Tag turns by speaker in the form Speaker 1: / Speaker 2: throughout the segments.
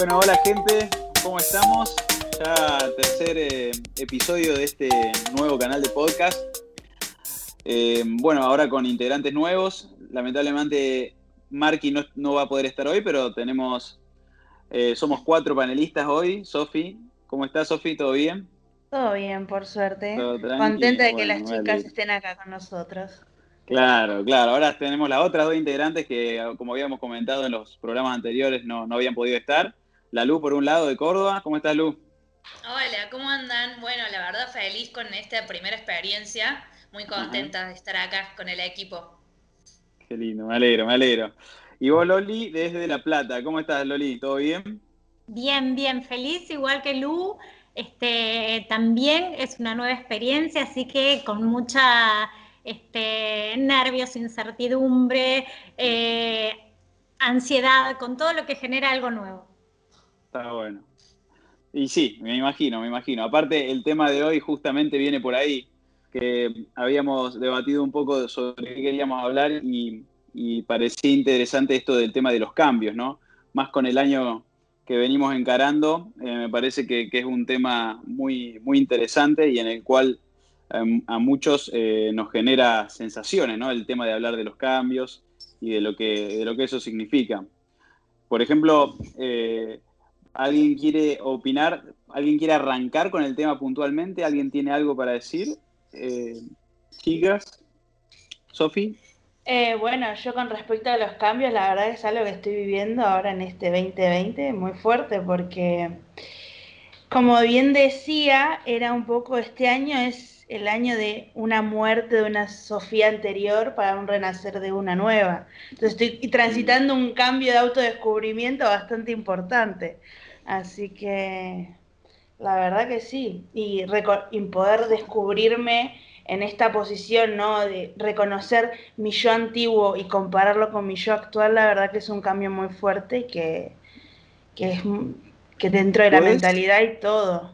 Speaker 1: Bueno, hola gente, ¿cómo estamos? Ya tercer eh, episodio de este nuevo canal de podcast. Eh, bueno, ahora con integrantes nuevos. Lamentablemente Marky no, no va a poder estar hoy, pero tenemos, eh, somos cuatro panelistas hoy. Sofi, ¿cómo estás Sofi? ¿Todo bien?
Speaker 2: Todo bien, por suerte. Contenta de que
Speaker 1: bueno,
Speaker 2: las chicas estén acá con nosotros.
Speaker 1: Claro, claro. Ahora tenemos las otras dos integrantes que, como habíamos comentado en los programas anteriores, no, no habían podido estar. La Lu, por un lado, de Córdoba. ¿Cómo estás, Lu?
Speaker 3: Hola, ¿cómo andan? Bueno, la verdad feliz con esta primera experiencia, muy contenta de estar acá con el equipo.
Speaker 1: Qué lindo, me alegro, me alegro. Y vos, Loli, desde La Plata. ¿Cómo estás, Loli? ¿Todo bien?
Speaker 4: Bien, bien, feliz, igual que Lu. Este, también es una nueva experiencia, así que con mucha este, nervios, incertidumbre, eh, ansiedad, con todo lo que genera algo nuevo.
Speaker 1: Está bueno. Y sí, me imagino, me imagino. Aparte, el tema de hoy justamente viene por ahí, que habíamos debatido un poco sobre qué queríamos hablar y, parecía interesante esto del tema de los cambios, ¿no? Más con el año que venimos encarando, eh, me parece que, que es un tema muy, muy interesante y en el cual eh, a muchos eh, nos genera sensaciones, ¿no? El tema de hablar de los cambios y de lo que, de lo que eso significa. Por ejemplo, eh, ¿alguien quiere opinar? ¿Alguien quiere arrancar con el tema puntualmente? ¿Alguien tiene algo para decir? Eh, chicas, Sofi.
Speaker 2: Eh, bueno, yo con respecto a los cambios, la verdad es algo que estoy viviendo ahora en este 2020 muy fuerte porque, como bien decía, era un poco este año es el año de una muerte de una Sofía anterior para un renacer de una nueva. Entonces estoy transitando un cambio de autodescubrimiento bastante importante. Así que la verdad que sí. Y, y poder descubrirme en esta posición, ¿no? De reconocer mi yo antiguo y compararlo con mi yo actual, la verdad que es un cambio muy fuerte y que, que es que dentro de la mentalidad y todo.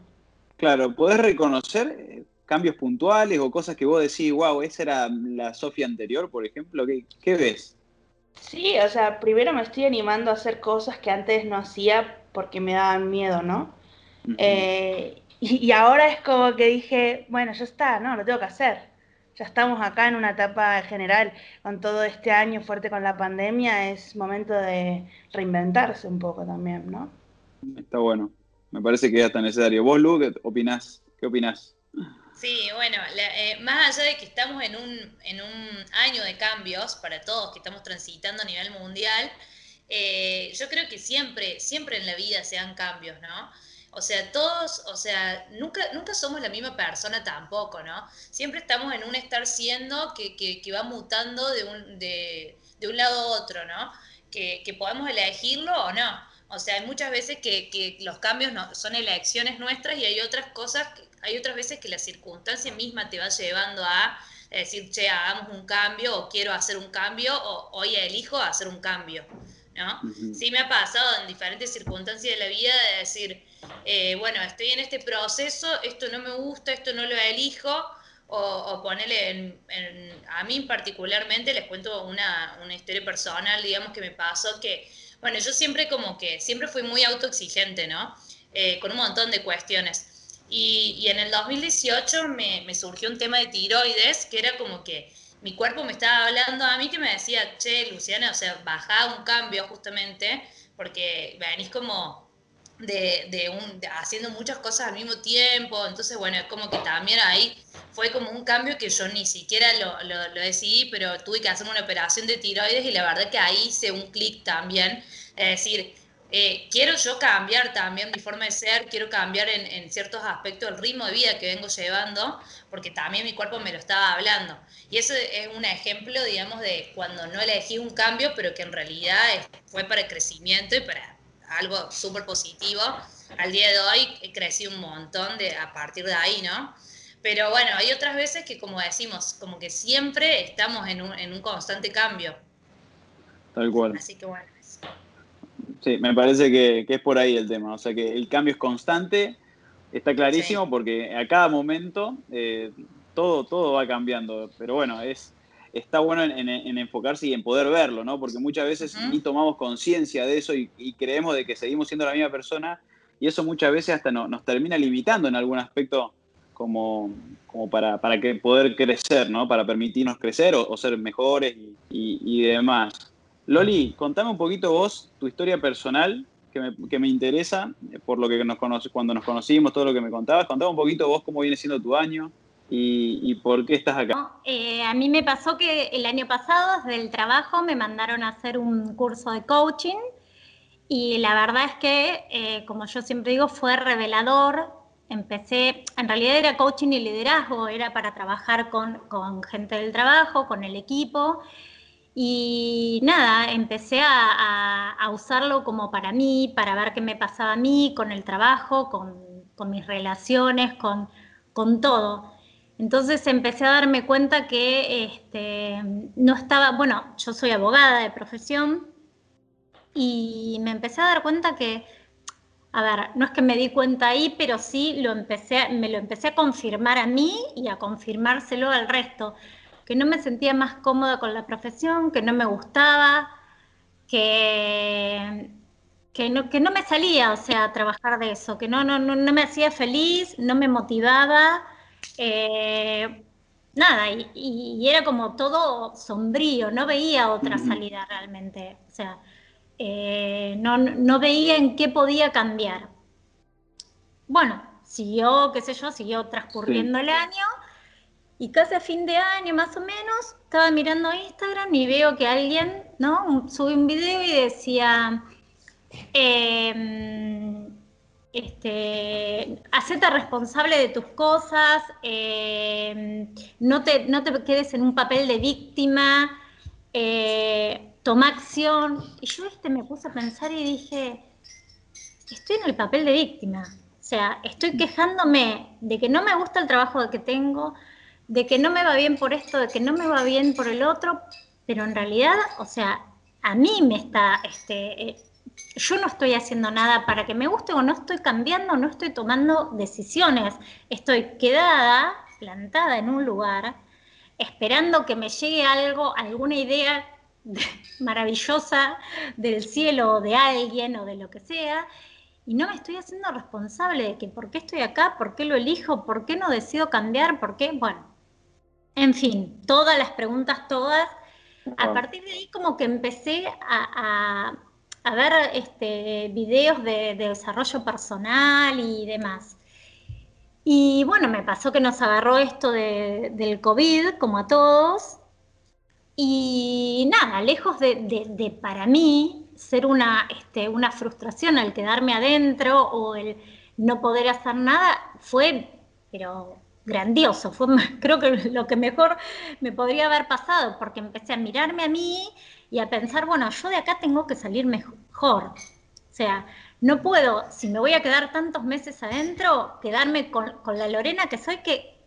Speaker 1: Claro, ¿podés reconocer eh, cambios puntuales o cosas que vos decís, wow, esa era la Sofía anterior, por ejemplo? ¿Qué, qué ves?
Speaker 2: Sí, o sea, primero me estoy animando a hacer cosas que antes no hacía porque me daban miedo, ¿no? Eh, y, y ahora es como que dije, bueno, ya está, no, lo tengo que hacer. Ya estamos acá en una etapa general, con todo este año fuerte con la pandemia, es momento de reinventarse un poco también, ¿no?
Speaker 1: Está bueno. Me parece que es hasta necesario. ¿Vos, Lu, qué opinás? ¿Qué opinás?
Speaker 3: Sí, bueno, la- eh, más allá de que estamos en un, en un año de cambios para todos que estamos transitando a nivel mundial, eh, yo creo que siempre, siempre en la vida se dan cambios, ¿no? O sea, todos, o sea, nunca, nunca somos la misma persona tampoco, ¿no? Siempre estamos en un estar siendo que, que, va mutando de un, de, de un lado a otro, ¿no? Que, que podemos elegirlo o no. O sea, hay muchas veces que, que los cambios no, son elecciones nuestras y hay otras cosas, hay otras veces que la circunstancia misma te va llevando a decir, che, hagamos un cambio o quiero hacer un cambio o hoy elijo hacer un cambio, ¿no? Sí me ha pasado en diferentes circunstancias de la vida de decir, eh, bueno, estoy en este proceso, esto no me gusta, esto no lo elijo, o, o ponerle, en, en- a mí particularmente les cuento una, una historia personal, digamos, que me pasó que, bueno, yo siempre como que, siempre fui muy autoexigente, ¿no? Eh, con un montón de cuestiones. Y, y en el 2018 me, me surgió un tema de tiroides, que era como que mi cuerpo me estaba hablando a mí que me decía, che, Luciana, o sea, bajá un cambio justamente, porque venís como de, de un, de haciendo muchas cosas al mismo tiempo, entonces bueno, es como que también ahí fue como un cambio que yo ni siquiera lo, lo, lo decidí, pero tuve que hacer una operación de tiroides y la verdad que ahí hice un clic también, es decir, eh, quiero yo cambiar también mi forma de ser, quiero cambiar en, en ciertos aspectos el ritmo de vida que vengo llevando, porque también mi cuerpo me lo estaba hablando. Y eso es un ejemplo, digamos, de cuando no elegí un cambio, pero que en realidad fue para el crecimiento y para algo súper positivo. Al día de hoy he crecido un montón de, a partir de ahí, ¿no? Pero bueno, hay otras veces que, como decimos, como que siempre estamos en un, en un constante cambio.
Speaker 1: Tal cual.
Speaker 3: Así que bueno.
Speaker 1: Sí, me parece que, que es por ahí el tema. O sea que el cambio es constante, está clarísimo,
Speaker 3: Sí.
Speaker 1: porque a cada momento eh, todo, todo va cambiando. Pero bueno, es, está bueno en, enfocarse y en poder verlo, ¿no? Porque muchas veces ni tomamos conciencia de eso y, creemos de que seguimos siendo la misma persona y eso muchas veces hasta nos termina limitando en algún aspecto como, como para, para que poder crecer, ¿no? Para permitirnos crecer o, ser mejores y, demás. Loli, contame un poquito vos tu historia personal, que me, interesa, por lo que nos conoce, cuando nos conocimos, todo lo que me contabas. Contame un poquito vos cómo viene siendo tu año y, y por qué estás acá.
Speaker 4: Eh, a mí me pasó que el año pasado, desde el trabajo, me mandaron a hacer un curso de coaching y la verdad es que, eh, como yo siempre digo, fue revelador. Empecé, en realidad era coaching y liderazgo, era para trabajar con, con gente del trabajo, con el equipo. Y nada, empecé a, a, usarlo como para mí, para ver qué me pasaba a mí con el trabajo, con, con mis relaciones, con, con todo. Entonces empecé a darme cuenta que este, no estaba, bueno, yo soy abogada de profesión, y me empecé a dar cuenta que, a ver, no es que me di cuenta ahí, pero sí lo empecé, me lo empecé a confirmar a mí y a confirmárselo al resto, que no me sentía más cómoda con la profesión, que no me gustaba, que, que, no, que no me salía, o sea, trabajar de eso, que no, no, no, no me hacía feliz, no me motivaba. Eh, nada, y, y, era como todo sombrío, no veía otra salida realmente. O sea, eh, no, veía en qué podía cambiar. Bueno, siguió, qué sé yo, siguió transcurriendo el año y casi a fin de año más o menos estaba mirando Instagram y veo que alguien, ¿no? Sube un video y decía, eh, este, hacete responsable de tus cosas, em, no, te, no te quedes en un papel de víctima, eh, toma acción. Y yo este me puse a pensar y dije, estoy en el papel de víctima. O sea, estoy quejándome de que no me gusta el trabajo que tengo, de que no me va bien por esto, de que no me va bien por el otro, pero en realidad, o sea, a mí me está, este, eh, yo no estoy haciendo nada para que me guste o no estoy cambiando, no estoy tomando decisiones, estoy quedada, plantada en un lugar, esperando que me llegue algo, alguna idea maravillosa del cielo o de alguien o de lo que sea, y no me estoy haciendo responsable de que por qué estoy acá, por qué lo elijo, por qué no decido cambiar, por qué, bueno, en fin, todas las preguntas, todas. A partir de ahí como que empecé a, ver este, videos de, desarrollo personal y demás. Y bueno, me pasó que nos agarró esto del COVID, como a todos, y nada, lejos de, para mí ser una, este, una frustración al quedarme adentro o el no poder hacer nada, fue, pero grandioso, fue creo que lo que mejor me podría haber pasado, porque empecé a mirarme a mí y a pensar, bueno, yo de acá tengo que salir mejor. O sea, no puedo, si me voy a quedar tantos meses adentro, quedarme con, con la Lorena que soy, que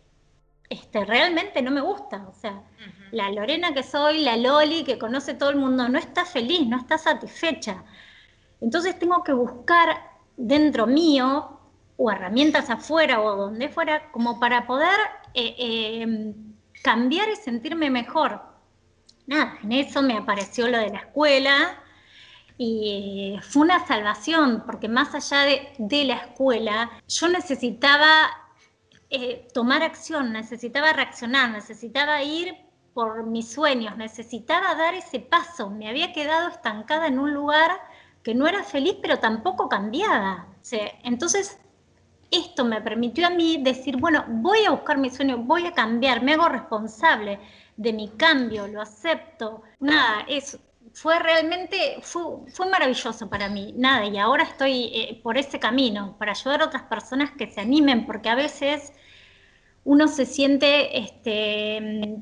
Speaker 4: este, realmente no me gusta. O sea, la Lorena que soy, la Loli que conoce todo el mundo, no está feliz, no está satisfecha. Entonces tengo que buscar dentro mío o herramientas afuera o donde fuera como para poder eh, eh, cambiar y sentirme mejor. Nada, en eso me apareció lo de la escuela y fue una salvación porque más allá de, la escuela yo necesitaba eh, tomar acción, necesitaba reaccionar, necesitaba ir por mis sueños, necesitaba dar ese paso. Me había quedado estancada en un lugar que no era feliz, pero tampoco cambiada. entonces, esto me permitió a mí decir, bueno, voy a buscar mi sueño, voy a cambiar, me hago responsable de mi cambio, lo acepto. Nada, eso fue realmente, fue, maravilloso para mí. Nada, y ahora estoy eh, por ese camino, para ayudar a otras personas que se animen, porque a veces uno se siente este,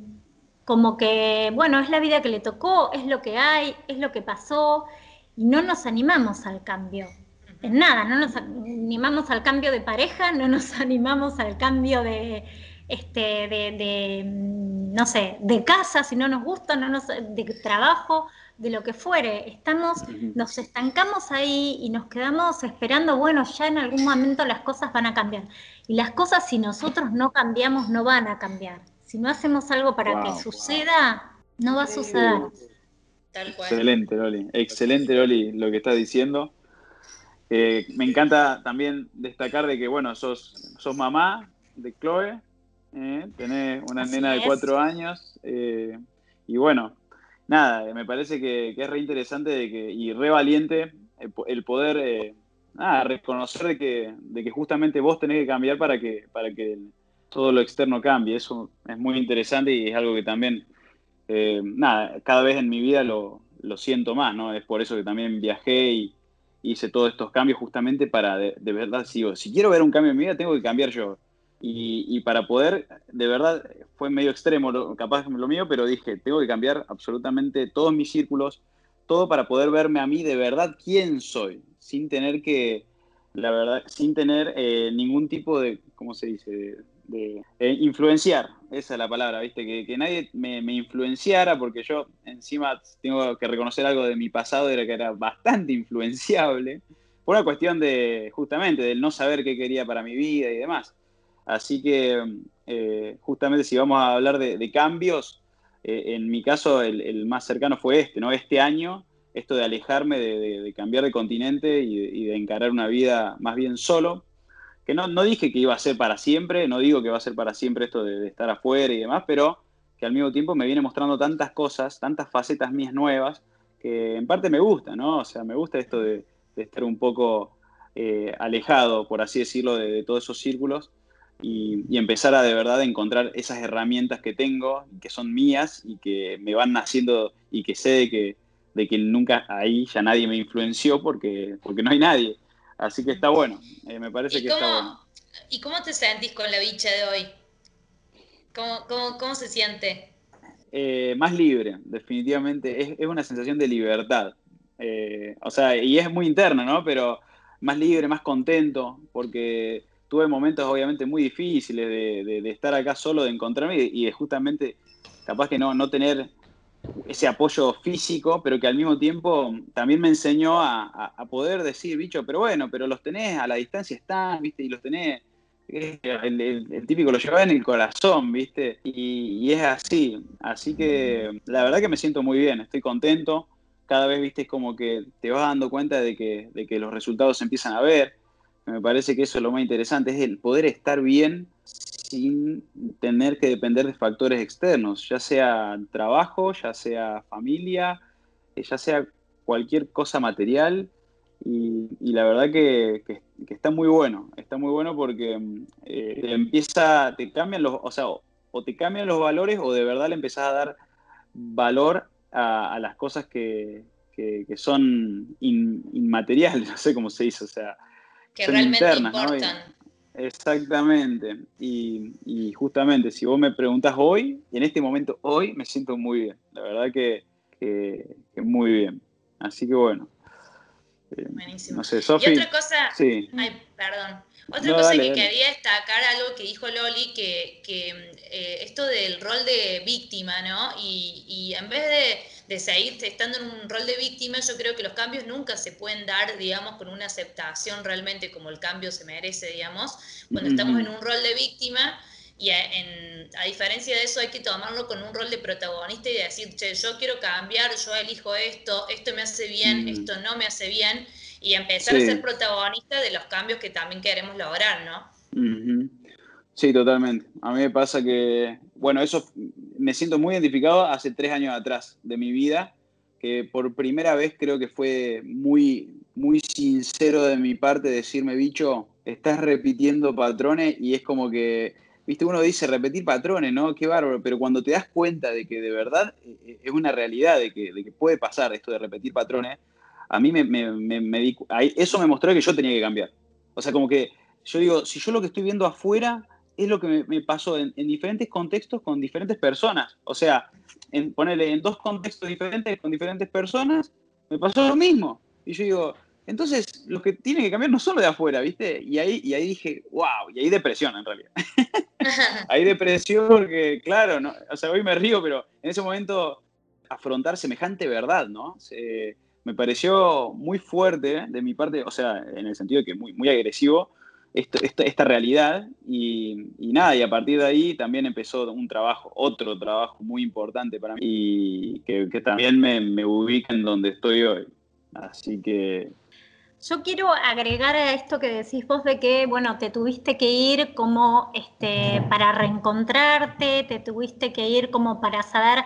Speaker 4: como que, bueno, es la vida que le tocó, es lo que hay, es lo que pasó, y no nos animamos al cambio. En nada, no nos animamos al cambio de pareja, no nos animamos al cambio de, este, de, no sé, de casa, si no nos gusta, no nos, de trabajo, de lo que fuere. Estamos, nos estancamos ahí y nos quedamos esperando, bueno, ya en algún momento las cosas van a cambiar. Y las cosas, si nosotros no cambiamos, no van a cambiar. Si no hacemos algo para que suceda, No va a suceder.
Speaker 1: Tal cual. Excelente, Loli. Excelente, Loli, lo que estás diciendo. Eh, me encanta también destacar de que, bueno, sos, sos mamá de Chloe, eh, tenés una nena de cuatro años, eh, y bueno, nada, me parece que, es re interesante de que, y re valiente el, poder reconocer de que, de que justamente vos tenés que cambiar para que, para que todo lo externo cambie. Eso es muy interesante y es algo que también, nada, cada vez en mi vida lo, lo siento más, ¿no? Es por eso que también viajé y hice todos estos cambios justamente para, de, verdad, si, si quiero ver un cambio en mi vida, tengo que cambiar yo. Y, para poder, de verdad, fue medio extremo, lo, capaz lo mío, pero dije, tengo que cambiar absolutamente todos mis círculos, todo para poder verme a mí de verdad quién soy, sin tener que, la verdad, sin tener eh, ningún tipo de, ¿cómo se dice?, de influenciar, esa es la palabra, ¿viste? Que, nadie me, influenciara, porque yo encima tengo que reconocer algo de mi pasado, era que era bastante influenciable, por una cuestión de, justamente, del no saber qué quería para mi vida y demás. Así que, eh, justamente, si vamos a hablar de, cambios, eh, en mi caso, el, más cercano fue este, ¿no? Este año, esto de alejarme, de, cambiar de continente y de encarar una vida más bien solo que no, no, dije que iba a ser para siempre, no digo que va a ser para siempre esto de, estar afuera y demás, pero que al mismo tiempo me viene mostrando tantas cosas, tantas facetas mías nuevas, que en parte me gusta, ¿no? O sea, me gusta esto de, estar un poco eh, alejado, por así decirlo, de, todos esos círculos y, empezar a de verdad encontrar esas herramientas que tengo, que son mías y que me van naciendo y que sé de que, de que nunca ahí ya nadie me influenció porque, porque no hay nadie. Así que está bueno, eh, me parece que está bueno.
Speaker 3: ¿Y cómo te sentís con la bicha de hoy? ¿Cómo, se siente?
Speaker 1: Eh, más libre, definitivamente. Es, una sensación de libertad. Eh, o sea, y es muy interna, ¿no? Pero más libre, más contento, porque tuve momentos obviamente muy difíciles de, estar acá solo, de encontrarme y de justamente, capaz que no, no tener ese apoyo físico, pero que al mismo tiempo también me enseñó a, poder decir, bicho, pero bueno, pero los tenés a la distancia, están, ¿viste? Y los tenés, el, típico lo lleva en el corazón, ¿viste? Y, es así. Así que la verdad que me siento muy bien, estoy contento. Cada vez, ¿viste? Es como que te vas dando cuenta de que, de que los resultados se empiezan a ver. Me parece que eso es lo más interesante, es el poder estar bien sin tener que depender de factores externos, ya sea trabajo, ya sea familia, eh, ya sea cualquier cosa material. Y, la verdad que, está muy bueno, está muy bueno porque eh, te empieza, te cambian los, o sea, o te cambian los valores o de verdad le empezás a dar valor a, las cosas que, son inmateriales, no sé cómo se dice, o sea,
Speaker 3: que realmente importan.
Speaker 1: Exactamente. Y, justamente, si vos me preguntás hoy, en este momento hoy, me siento muy bien. La verdad que, muy bien. Así que bueno.
Speaker 3: Buenísimo. No sé, Sofi. Y otra cosa. Sí. Ay, perdón. Otra cosa que quería destacar, algo que dijo Loli, que, eh, esto del rol de víctima, ¿no? Y, en vez de, de, seguir estando en un rol de víctima, yo creo que los cambios nunca se pueden dar, digamos, con una aceptación realmente como el cambio se merece, digamos. Cuando estamos en un rol de víctima, y a, diferencia de eso hay que tomarlo con un rol de protagonista y decir, che, yo quiero cambiar, yo elijo esto, esto me hace bien, mm. esto no me hace bien y empezar a ser protagonista de los cambios que también queremos lograr, ¿no?
Speaker 1: Sí, totalmente. A mí me pasa que, bueno, eso me siento muy identificado hace tres años atrás de mi vida, que por primera vez creo que fue muy, muy sincero de mi parte decirme, bicho, estás repitiendo patrones y es como que, viste, uno dice repetir patrones, ¿no? Qué bárbaro, pero cuando te das cuenta de que de verdad eh, eh, es una realidad, de que, de que puede pasar esto de repetir patrones, a mí me, me, eso me mostró que yo tenía que cambiar. O sea, como que yo digo, si yo lo que estoy viendo afuera es lo que me, pasó en, diferentes contextos con diferentes personas. O sea, en, ponerle en dos contextos diferentes con diferentes personas, me pasó lo mismo. Y yo digo, entonces lo que tiene que cambiar no solo de afuera, ¿viste? Y ahí, y ahí dije, wow, y ahí depresión en realidad. ahí depresión porque, claro, no, o sea, hoy me río, pero en ese momento afrontar semejante verdad, ¿no? me pareció muy fuerte de mi parte, o sea, en el sentido de que muy, muy agresivo, esta realidad y, nada, y a partir de ahí también empezó un trabajo, otro trabajo muy importante para mí y que, también me, me, ubica en donde estoy hoy. Así que...
Speaker 4: Yo quiero agregar a esto que decís vos de que, bueno, te tuviste que ir como este, para reencontrarte, te tuviste que ir como para saber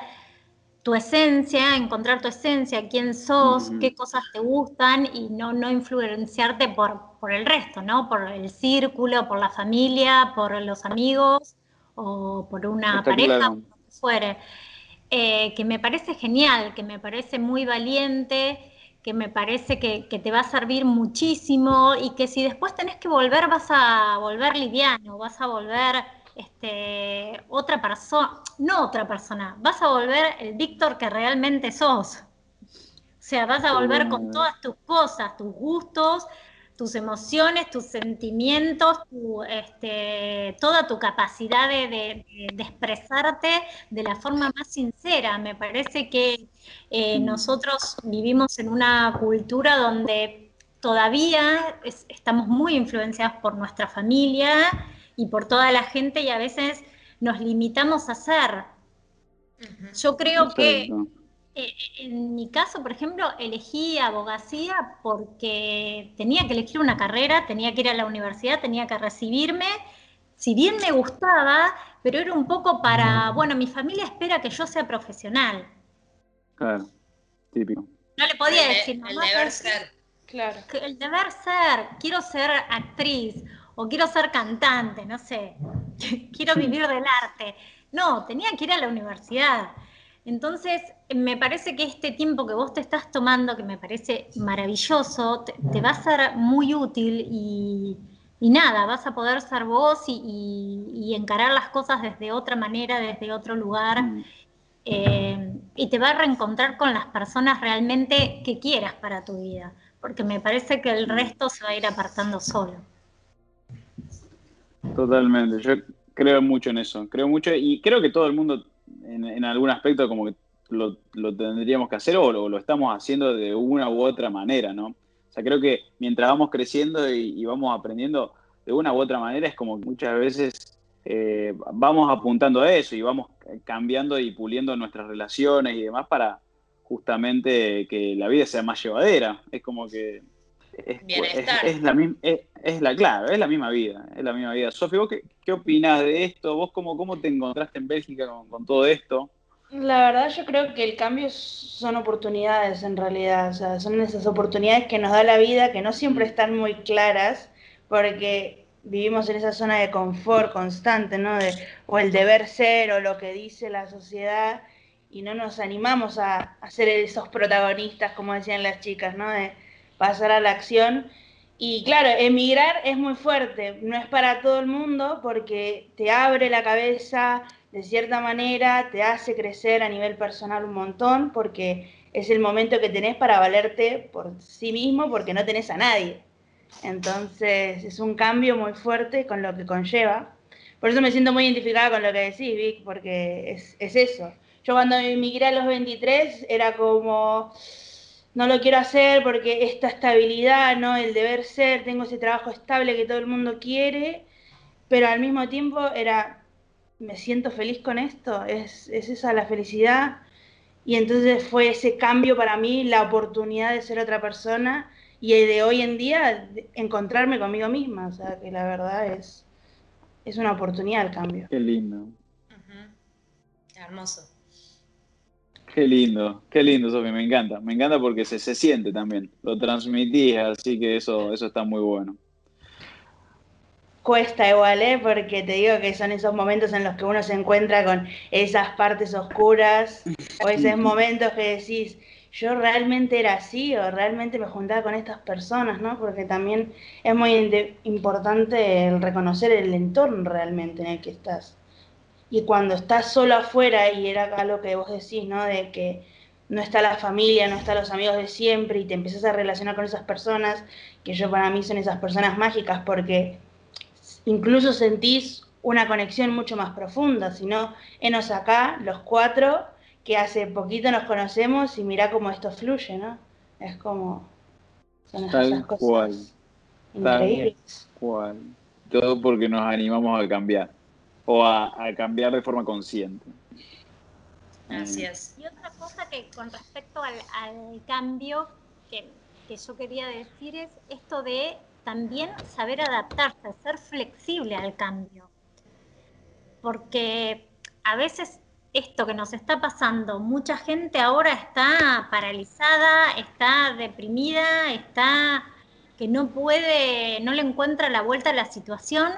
Speaker 4: tu esencia, encontrar tu esencia, quién sos, qué cosas te gustan y no, no influenciarte por, por el resto, ¿no? Por el círculo, por la familia, por los amigos o por una pareja, lo que fuere. Eh, que me parece genial, que me parece muy valiente, que me parece que, que, te va a servir muchísimo y que si después tenés que volver, vas a volver liviano, vas a volver este, otra persona, no otra persona, vas a volver el Víctor que realmente sos. O sea, vas a volver con todas tus cosas, tus gustos, tus emociones, tus sentimientos, este, toda tu capacidad de, expresarte de la forma más sincera. Me parece que eh, nosotros vivimos en una cultura donde todavía estamos muy influenciados por nuestra familia y por toda la gente y a veces nos limitamos a ser. Yo creo que en mi caso, por ejemplo, elegí abogacía porque tenía que elegir una carrera, tenía que ir a la universidad, tenía que recibirme. Si bien me gustaba, pero era un poco para, bueno, mi familia espera que yo sea profesional.
Speaker 1: Claro, típico.
Speaker 4: No le podía decir,
Speaker 3: el deber ser.
Speaker 4: Claro. El deber ser, quiero ser actriz o quiero ser cantante, no sé, quiero vivir del arte. No, tenía que ir a la universidad. Entonces, me parece que este tiempo que vos te estás tomando, que me parece maravilloso, te, va a ser muy útil y, nada, vas a poder ser vos y, encarar las cosas desde otra manera, desde otro lugar. Mm. Eh, y te va a reencontrar con las personas realmente que quieras para tu vida, porque me parece que el mm. resto se va a ir apartando solo.
Speaker 1: Totalmente, yo creo mucho en eso, creo mucho y creo que todo el mundo en, algún aspecto como que lo, tendríamos que hacer o lo, estamos haciendo de una u otra manera, ¿no? O sea, creo que mientras vamos creciendo y, vamos aprendiendo de una u otra manera es como muchas veces eh, vamos apuntando a eso y vamos cambiando y puliendo nuestras relaciones y demás para justamente que la vida sea más llevadera. Es como que es, es, la misma, es, la clave, es la misma vida, es la misma vida. Sofía, ¿vos qué, qué opinás de esto? ¿Vos cómo, cómo te encontraste en Bélgica con, todo esto?
Speaker 2: La verdad yo creo que el cambio son oportunidades en realidad, o sea, son esas oportunidades que nos da la vida que no siempre están muy claras porque vivimos en esa zona de confort constante, ¿no? De, o el deber ser o lo que dice la sociedad y no nos animamos a, a ser esos protagonistas, como decían las chicas, ¿no? De, pasar a la acción. Y claro, emigrar es muy fuerte, no es para todo el mundo porque te abre la cabeza de cierta manera, te hace crecer a nivel personal un montón porque es el momento que tenés para valerte por sí mismo porque no tenés a nadie. Entonces es un cambio muy fuerte con lo que conlleva. Por eso me siento muy identificada con lo que decís, Vic, porque es, es eso. Yo cuando emigré a los 23 era como no lo quiero hacer porque esta estabilidad, ¿no? El deber ser, tengo ese trabajo estable que todo el mundo quiere, pero al mismo tiempo era, me siento feliz con esto, es, esa la felicidad. Y entonces fue ese cambio para mí, la oportunidad de ser otra persona y de hoy en día encontrarme conmigo misma. O sea, que la verdad es, es una oportunidad el cambio.
Speaker 1: Qué lindo.
Speaker 3: Hermoso.
Speaker 1: Qué lindo, qué lindo, Sofi, me encanta. Me encanta porque se, se siente también, lo transmitís, así que eso, eso está muy bueno.
Speaker 2: Cuesta igual, ¿eh? Porque te digo que son esos momentos en los que uno se encuentra con esas partes oscuras o esos momentos que decís, yo realmente era así o realmente me juntaba con estas personas, ¿no? Porque también es muy importante el reconocer el entorno realmente en el que estás. Y cuando estás solo afuera, y era algo que vos decís, ¿no? De que no está la familia, no están los amigos de siempre, y te empiezas a relacionar con esas personas, que yo para mí son esas personas mágicas, porque incluso sentís una conexión mucho más profunda, sino enos acá, los cuatro, que hace poquito nos conocemos y mira cómo esto fluye, ¿no? Es como...
Speaker 1: Son esas cosas increíbles. cual. Todo porque nos animamos a cambiar o a, cambiar de forma consciente.
Speaker 3: Así es.
Speaker 4: Y otra cosa que con respecto al, cambio que, que, yo quería decir es esto de también saber adaptarse, ser flexible al cambio. Porque a veces esto que nos está pasando, mucha gente ahora está paralizada, está deprimida, está que no puede, no le encuentra la vuelta a la situación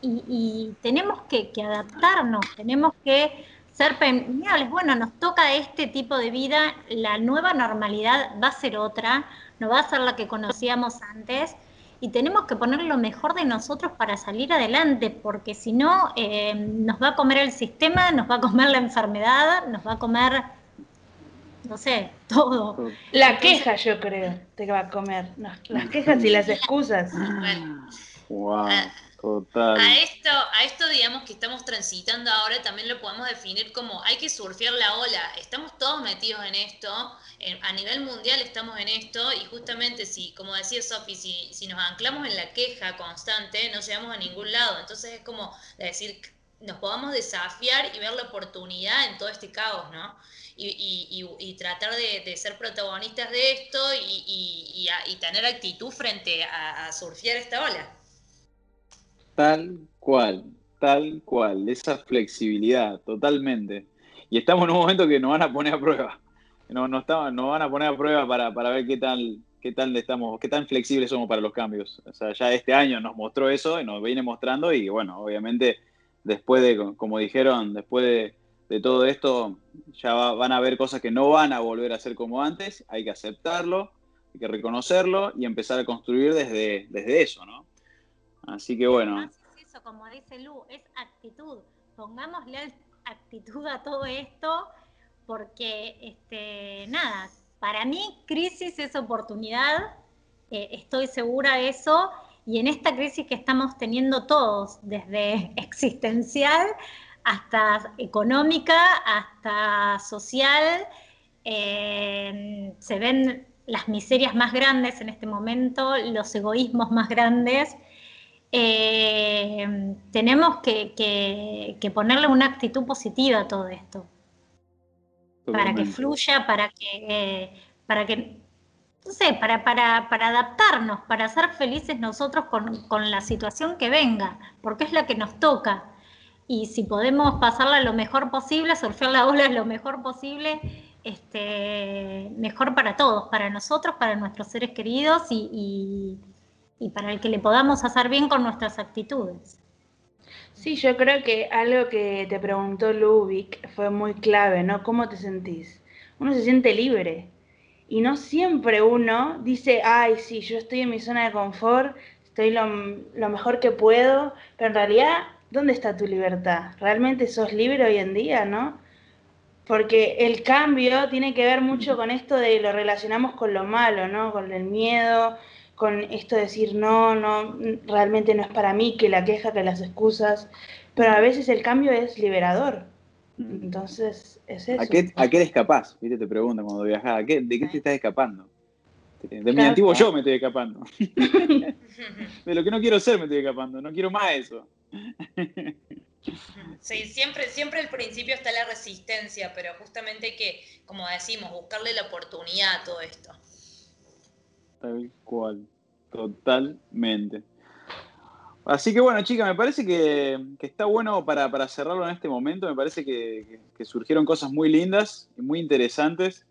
Speaker 4: y, tenemos que, adaptarnos, tenemos que ser permeables. Bueno, nos toca este tipo de vida, la nueva normalidad va a ser otra, no va a ser la que conocíamos antes y tenemos que poner lo mejor de nosotros para salir adelante, porque si no, eh, nos va a comer el sistema, nos va a comer la enfermedad, nos va a comer, no sé, todo.
Speaker 2: La queja, yo creo, te va a comer. las quejas y las excusas.
Speaker 1: Wow.
Speaker 3: A esto, a esto, digamos, que estamos transitando ahora, también lo podemos definir como hay que surfear la ola. Estamos todos metidos en esto, a nivel mundial estamos en esto, y justamente si, como decía Sofi, si, si nos anclamos en la queja constante, no llegamos a ningún lado. Entonces es como decir, nos podamos desafiar y ver la oportunidad en todo este caos, ¿no? Y, tratar de, ser protagonistas de esto y, tener actitud frente a, a surfear esta ola.
Speaker 1: Tal cual, tal cual, esa flexibilidad, totalmente. Y estamos en un momento que nos van a poner a prueba. Nos, no nos van a poner a prueba para, ver qué tal, qué tal estamos, qué tan flexibles somos para los cambios. O sea, ya este año nos mostró eso y nos viene mostrando, y bueno, obviamente, después de, como dijeron, después de, todo esto, ya van a haber cosas que no van a volver a ser como antes, hay que aceptarlo, hay que reconocerlo y empezar a construir desde, desde eso, ¿no? Así que bueno.
Speaker 4: Es eso, como dice Lu, es actitud. Pongámosle actitud a todo esto, porque, este, nada, para mí crisis es oportunidad, eh, estoy segura de eso, y en esta crisis que estamos teniendo todos, desde existencial hasta económica, hasta social, eh, se ven las miserias más grandes en este momento, los egoísmos más grandes, eh, tenemos que, ponerle una actitud positiva a todo esto. Para que fluya, para que, para que, no sé, para, para, para adaptarnos, para ser felices nosotros con, la situación que venga, porque es la que nos toca. Y si podemos pasarla lo mejor posible, surfear la ola lo mejor posible, este, mejor para todos, para nosotros, para nuestros seres queridos y y para el que le podamos hacer bien con nuestras actitudes.
Speaker 2: Sí, yo creo que algo que te preguntó Lubick fue muy clave, ¿no? ¿Cómo te sentís? Uno se siente libre. Y no siempre uno dice, ay, sí, yo estoy en mi zona de confort, estoy lo, lo mejor que puedo, pero en realidad, ¿dónde está tu libertad? ¿Realmente sos libre hoy en día, no? Porque el cambio tiene que ver mucho con esto de lo relacionamos con lo malo, ¿no? Con el miedo, con esto de decir, no, no, realmente no es para mí, que la queja, que las excusas, pero a veces el cambio es liberador. Entonces, es eso.
Speaker 1: ¿A qué, a qué eres capaz? ¿Viste? Te preguntan cuando viajas, ¿de qué te estás escapando? De mi antiguo yo me estoy escapando. de lo que no quiero ser me estoy escapando, no quiero más eso.
Speaker 3: Sí, siempre, siempre al principio está la resistencia, pero justamente hay que, como decimos, buscarle la oportunidad a todo esto.
Speaker 1: Tal cual, totalmente. Así que bueno, chicas, me parece que, está bueno para, cerrarlo en este momento. Me parece que, surgieron cosas muy lindas y muy interesantes.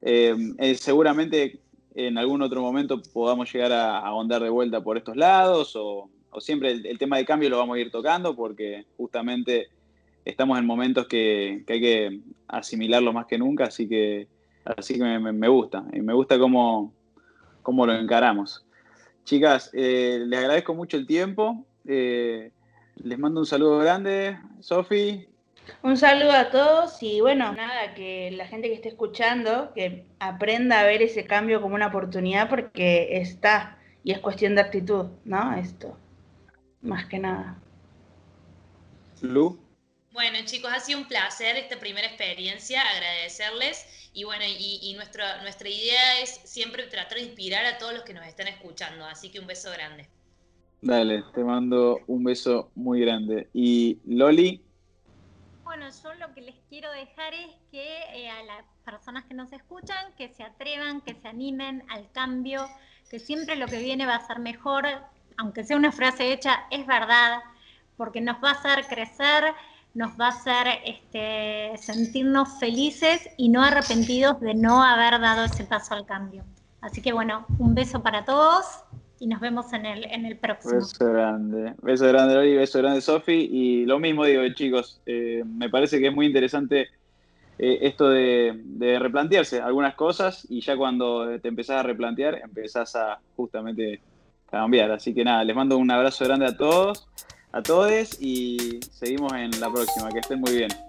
Speaker 1: Eh, eh, seguramente en algún otro momento podamos llegar a, ahondar de vuelta por estos lados o, siempre el, tema de cambio lo vamos a ir tocando porque justamente estamos en momentos que, hay que asimilarlo más que nunca, así que, así que me, me gusta. Y me gusta cómo, cómo lo encaramos. Chicas, eh, les agradezco mucho el tiempo. Eh, les mando un saludo grande. Sofi.
Speaker 2: Un saludo a todos y bueno, nada, que la gente que esté escuchando, que aprenda a ver ese cambio como una oportunidad porque está y es cuestión de actitud, ¿no? Esto, más que nada.
Speaker 1: Lu.
Speaker 3: Bueno, chicos, ha sido un placer esta primera experiencia, agradecerles y bueno, y, nuestra, nuestra idea es siempre tratar de inspirar a todos los que nos están escuchando, así que un beso grande.
Speaker 1: Dale, te mando un beso muy grande. Y Loli.
Speaker 4: Bueno, yo lo que les quiero dejar es que eh, a las personas que nos escuchan, que se atrevan, que se animen al cambio, que siempre lo que viene va a ser mejor, aunque sea una frase hecha, es verdad, porque nos va a hacer crecer, nos va a hacer este, sentirnos felices y no arrepentidos de no haber dado ese paso al cambio. Así que bueno, un beso para todos y nos vemos en el, en el próximo.
Speaker 1: Beso grande, beso grande Lori, beso grande Sofi y lo mismo digo chicos, eh, me parece que es muy interesante eh, esto de, de, replantearse algunas cosas y ya cuando te empezás a replantear empezás a justamente cambiar. Así que nada, les mando un abrazo grande a todos a todos y seguimos en la próxima. Que estén muy bien.